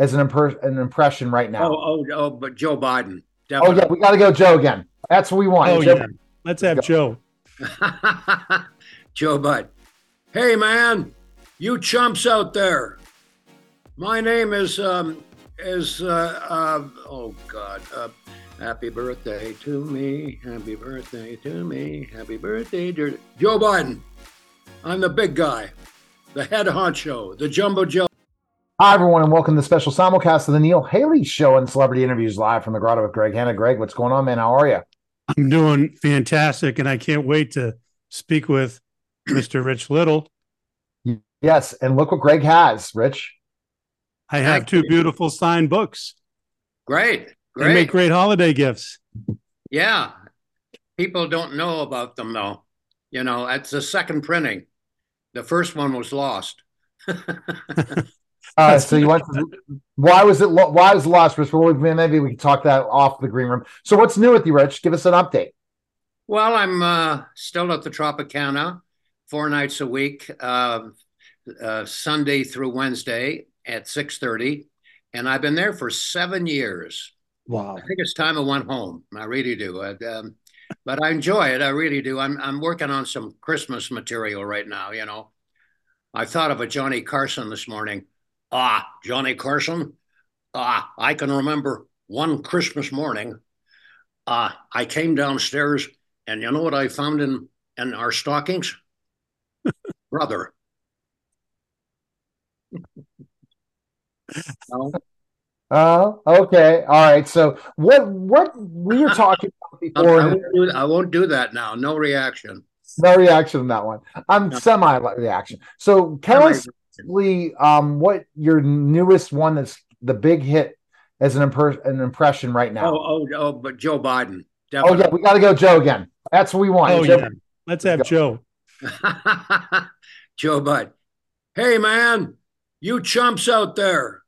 as an, imper- an impression right now? Oh, oh, oh, but Joe Biden. Oh, yeah, we got to go Joe again. That's what we want. Oh Joe- yeah, let's have Joe. Joe Biden. Hey, man, you chumps out there. My name is um is uh, uh oh God. Uh, happy birthday to me. Happy birthday to me. Happy birthday, dear Joe Biden. I'm the big guy, the head honcho, the jumbo Joe. Hi, everyone, and welcome to the special simulcast of the Neil Haley Show and Celebrity Interviews live from the Grotto with Greg Hanna. Greg, what's going on, man? How are you? I'm doing fantastic, and I can't wait to speak with Mr. Rich Little. Yes, and look what Greg has, Rich. I have two beautiful signed books. Great, great. They make great. great holiday gifts. Yeah, people don't know about them though. You know, it's the second printing. The first one was lost. Uh, so you went. Why was it? Why was it lost, Rich? Well, maybe we can talk that off the green room. So, what's new with you, Rich? Give us an update. Well, I'm uh, still at the Tropicana four nights a week, uh, uh, Sunday through Wednesday at 6.30. And I've been there for seven years. Wow. I think it's time I went home. I really do. I, um, but I enjoy it. I really do. I'm, I'm working on some Christmas material right now, you know. I thought of a Johnny Carson this morning. Ah, Johnny Carson. Ah, I can remember one Christmas morning. Uh, I came downstairs and you know what I found in, in our stockings? Brother. no, Oh, okay, all right. So, what what we were talking about I, before? won't do, I won't do that now. No reaction. No reaction on that one. I'm No. semi reaction. So, tell us Lee, um, what your newest one that's the big hit as an imper- an impression right now. Oh, oh, oh, but Joe Biden. Oh, yeah, we got to go Joe again. That's what we want. Oh Joe- yeah, let's have Joe. Joe Biden. Hey, man, you chumps out there.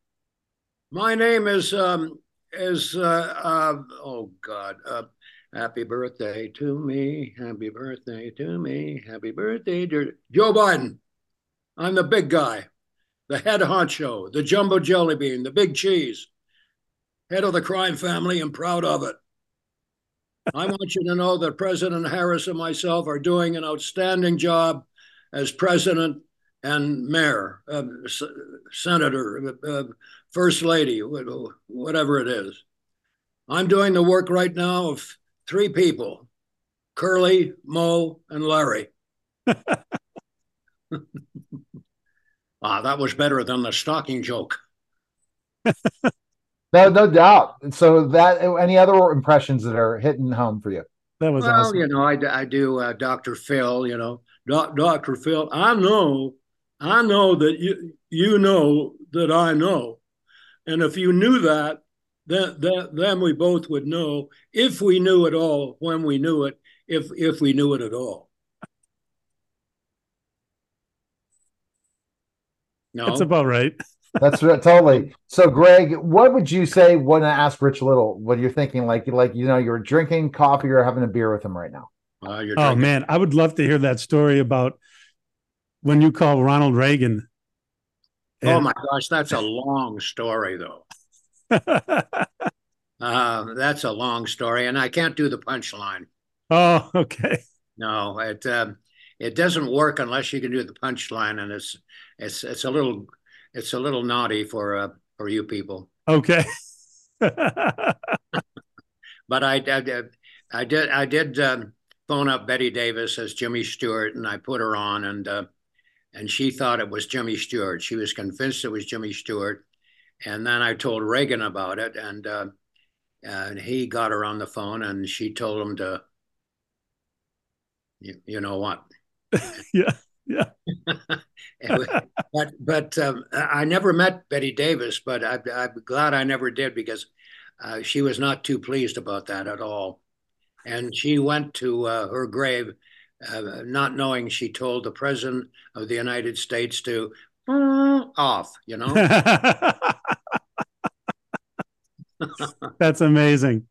My name is um is uh, uh oh God. Uh, happy birthday to me. Happy birthday to me. Happy birthday, dear Joe Biden. I'm the big guy, the head honcho, the jumbo jelly bean, the big cheese, head of the crime family, and proud of it. I want you to know that President Harris and myself are doing an outstanding job as president and mayor, uh, senator, uh, first lady, whatever it is. I'm doing the work right now of three people Curly, Moe, and Larry. ah, that was better than the stocking joke. No, no doubt. So, that any other impressions that are hitting home for you? That was well, awesome. you know, I do uh, Dr. Phil, you know, Doc, Dr. Phil. I know, I know that you you know that I know, and if you knew that, then then then we both would know if we knew it all when we knew it, if if we knew it at all. No, That's about right. That's right, totally. So, Greg, what would you say when I ask Rich Little what you're thinking? Like, like you know, you're drinking coffee or having a beer with him right now. uh, you're Oh man, I would love to hear that story about when you call Ronald Reagan. Oh my gosh, that's a long story though. Uh, that's a long story, and I can't do the punchline. oh, okay. No, it um, it doesn't work unless you can do the punchline, and it's it's it's a little it's a little naughty for uh, for you people. Okay. But I I did I did I did um, phone up Bette Davis as Jimmy Stewart, and I put her on, and uh, and she thought it was Jimmy Stewart. She was convinced it was Jimmy Stewart, and then I told Reagan about it, and uh, and he got her on the phone, and she told him to. You, you know what? yeah. Yeah. but but um, I never met Bette Davis, but I, I'm glad I never did because uh, she was not too pleased about that at all, and she went to uh, her grave uh, not knowing she told the president of the United States to off. You know, That's amazing.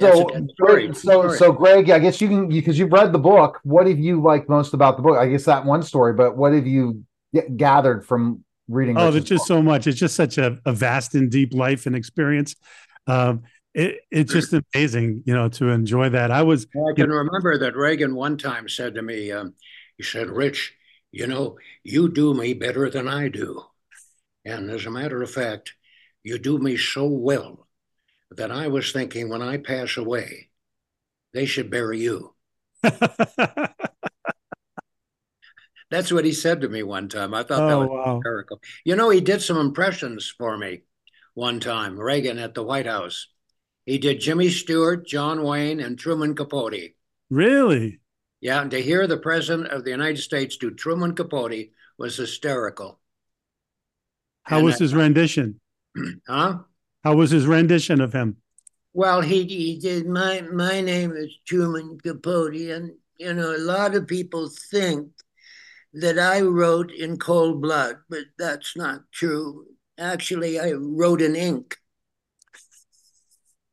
That's So, a story. Greg, so, so, Greg, I guess you can because you've read the book. What have you liked most about the book? I guess that one story, but what have you g- gathered from reading. Oh, Rich's there's just book. so much. It's just such a, a vast and deep life and experience. Um, it, it's just amazing, you know, to enjoy that. I was, I can remember that Reagan one time said to me, um, he said, Rich, you know, you do me better than I do. And as a matter of fact, you do me so well that I was thinking when I pass away, they should bury you. That's what he said to me one time. I thought that oh was wow, hysterical. You know, he did some impressions for me one time, Reagan at the White House. He did Jimmy Stewart, John Wayne, and Truman Capote. really? Yeah, and to hear the president of the United States do Truman Capote was hysterical. How And was I- his rendition? Huh? How was his rendition of him? Well, he, he did. My my name is Truman Capote, and you know a lot of people think that I wrote in cold blood, but that's not true. Actually, I wrote in ink.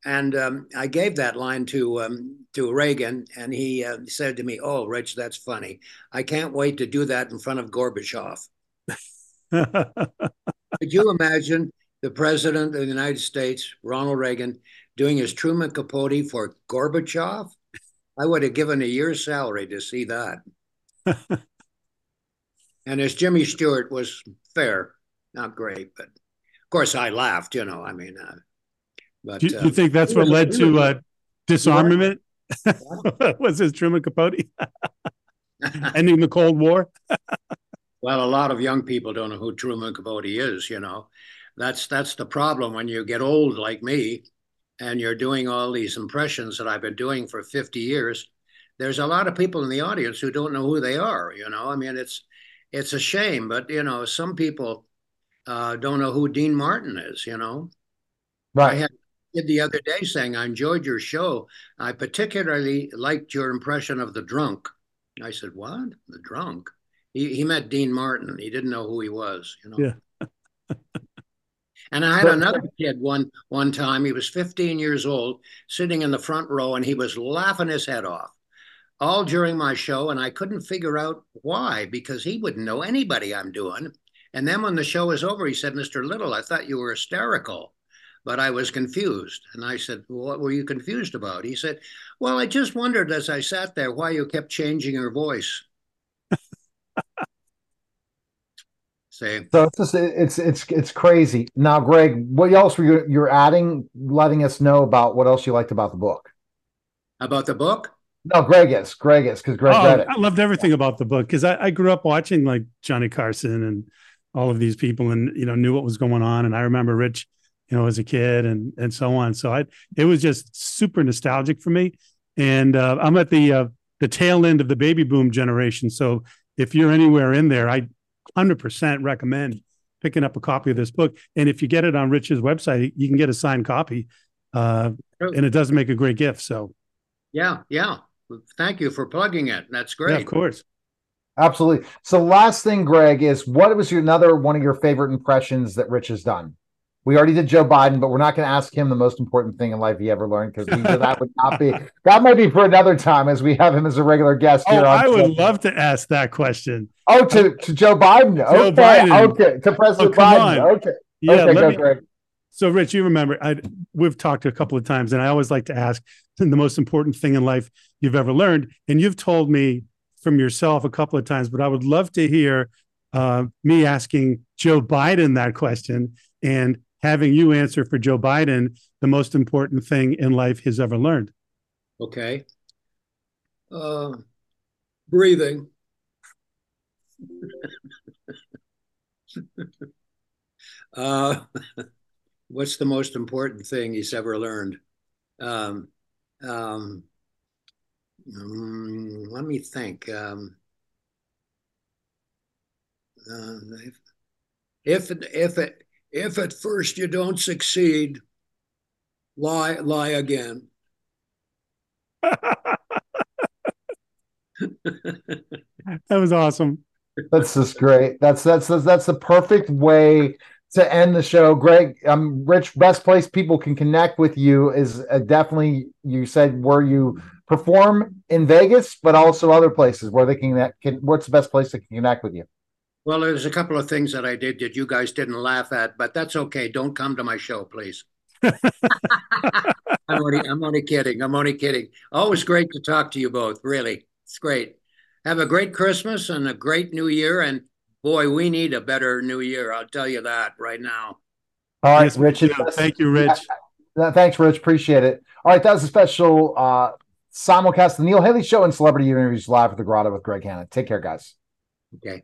And um, I gave that line to um, to Reagan, and he uh, said to me, "Oh, Rich, that's funny. I can't wait to do that in front of Gorbachev." Could you imagine the president of the United States, Ronald Reagan, doing his Truman Capote for Gorbachev? I would have given a year's salary to see that. and as Jimmy Stewart was fair, not great, but of course I laughed. You know, I mean, uh, but do, you- uh, you think that's what was- led to uh, disarmament? was his Truman Capote ending the Cold War? Well, a lot of young people don't know who Truman Capote is. You know, that's that's the problem when you get old like me, and you're doing all these impressions that I've been doing for 50 years. There's a lot of people in the audience who don't know who they are. You know, I mean, it's it's a shame, but you know, some people uh, don't know who Dean Martin is. You know, I right. had a the other day saying I enjoyed your show. I particularly liked your impression of the drunk. I said, "What? The drunk?" He he met Dean Martin. He didn't know who he was. You know. Yeah. And I had another kid one one time. He was 15 years old, sitting in the front row, and he was laughing his head off all during my show, and I couldn't figure out why because he wouldn't know anybody I'm doing. And then when the show was over, he said, "Mr. Little, I thought you were hysterical." But I was confused. And I said, well, What were you confused about? He said, Well, I just wondered as I sat there why you kept changing your voice. Say, So it's just it's it's it's crazy. Now, Greg, what else were you you're adding, letting us know about what else you liked about the book? about the book? No, Greg is. Greg is because Greg Oh, read it. I loved everything about the book because I, I grew up watching like Johnny Carson and all of these people, and you know knew what was going on. And I remember Rich, you know, as a kid, and and so on. So I it was just super nostalgic for me. And uh, I'm at the uh, the tail end of the baby boom generation. So if you're anywhere in there, I 100% recommend picking up a copy of this book. And if you get it on Rich's website, you can get a signed copy, uh, and it does make a great gift. So Yeah, yeah. Thank you for plugging it. That's great. yeah, of course. Absolutely. So, last thing, Greg, is what was your another one of your favorite impressions that Rich has done? We already did Joe Biden, but we're not going to ask him the most important thing in life he ever learned because that would not be that might be for another time as we have him as a regular guest Oh, here. on I would love to ask that question. Oh, to, to Joe Biden. Joe okay, Biden. okay, to President Oh, Biden. on. Okay, Yeah, okay, let go, me- Greg. So, Rich, you remember I we've talked a couple of times, and I always like to ask the most important thing in life you've ever learned, and you've told me from yourself a couple of times, but I would love to hear uh, me asking Joe Biden that question and having you answer for Joe Biden the most important thing in life he's ever learned. Okay. Uh, breathing. uh, what's the most important thing he's ever learned? Um, um, mm, let me think. Um, uh, if if it if at first you don't succeed, lie lie again. That was awesome. That's just great. That's that's that's, that's the perfect way to end the show. Greg, um, Rich, best place people can connect with you is uh, definitely you said where you perform in Vegas, but also other places where they can, can. What's the best place to connect with you? Well, there's a couple of things that I did that you guys didn't laugh at, but that's okay. Don't come to my show, please. I'm only, I'm only kidding. I'm only kidding. Always great to talk to you both. Really, it's great. Have a great Christmas and a great New Year. And boy, we need a better New Year. I'll tell you that right now. All right, Yes, we Rich. do. Thank you, Rich. Yeah, Thanks, Rich. Appreciate it. All right, that was a special uh simulcast, the Neil Haley Show and Celebrity Interviews live at the Grotto with Greg Hanna. Take care, guys. Okay.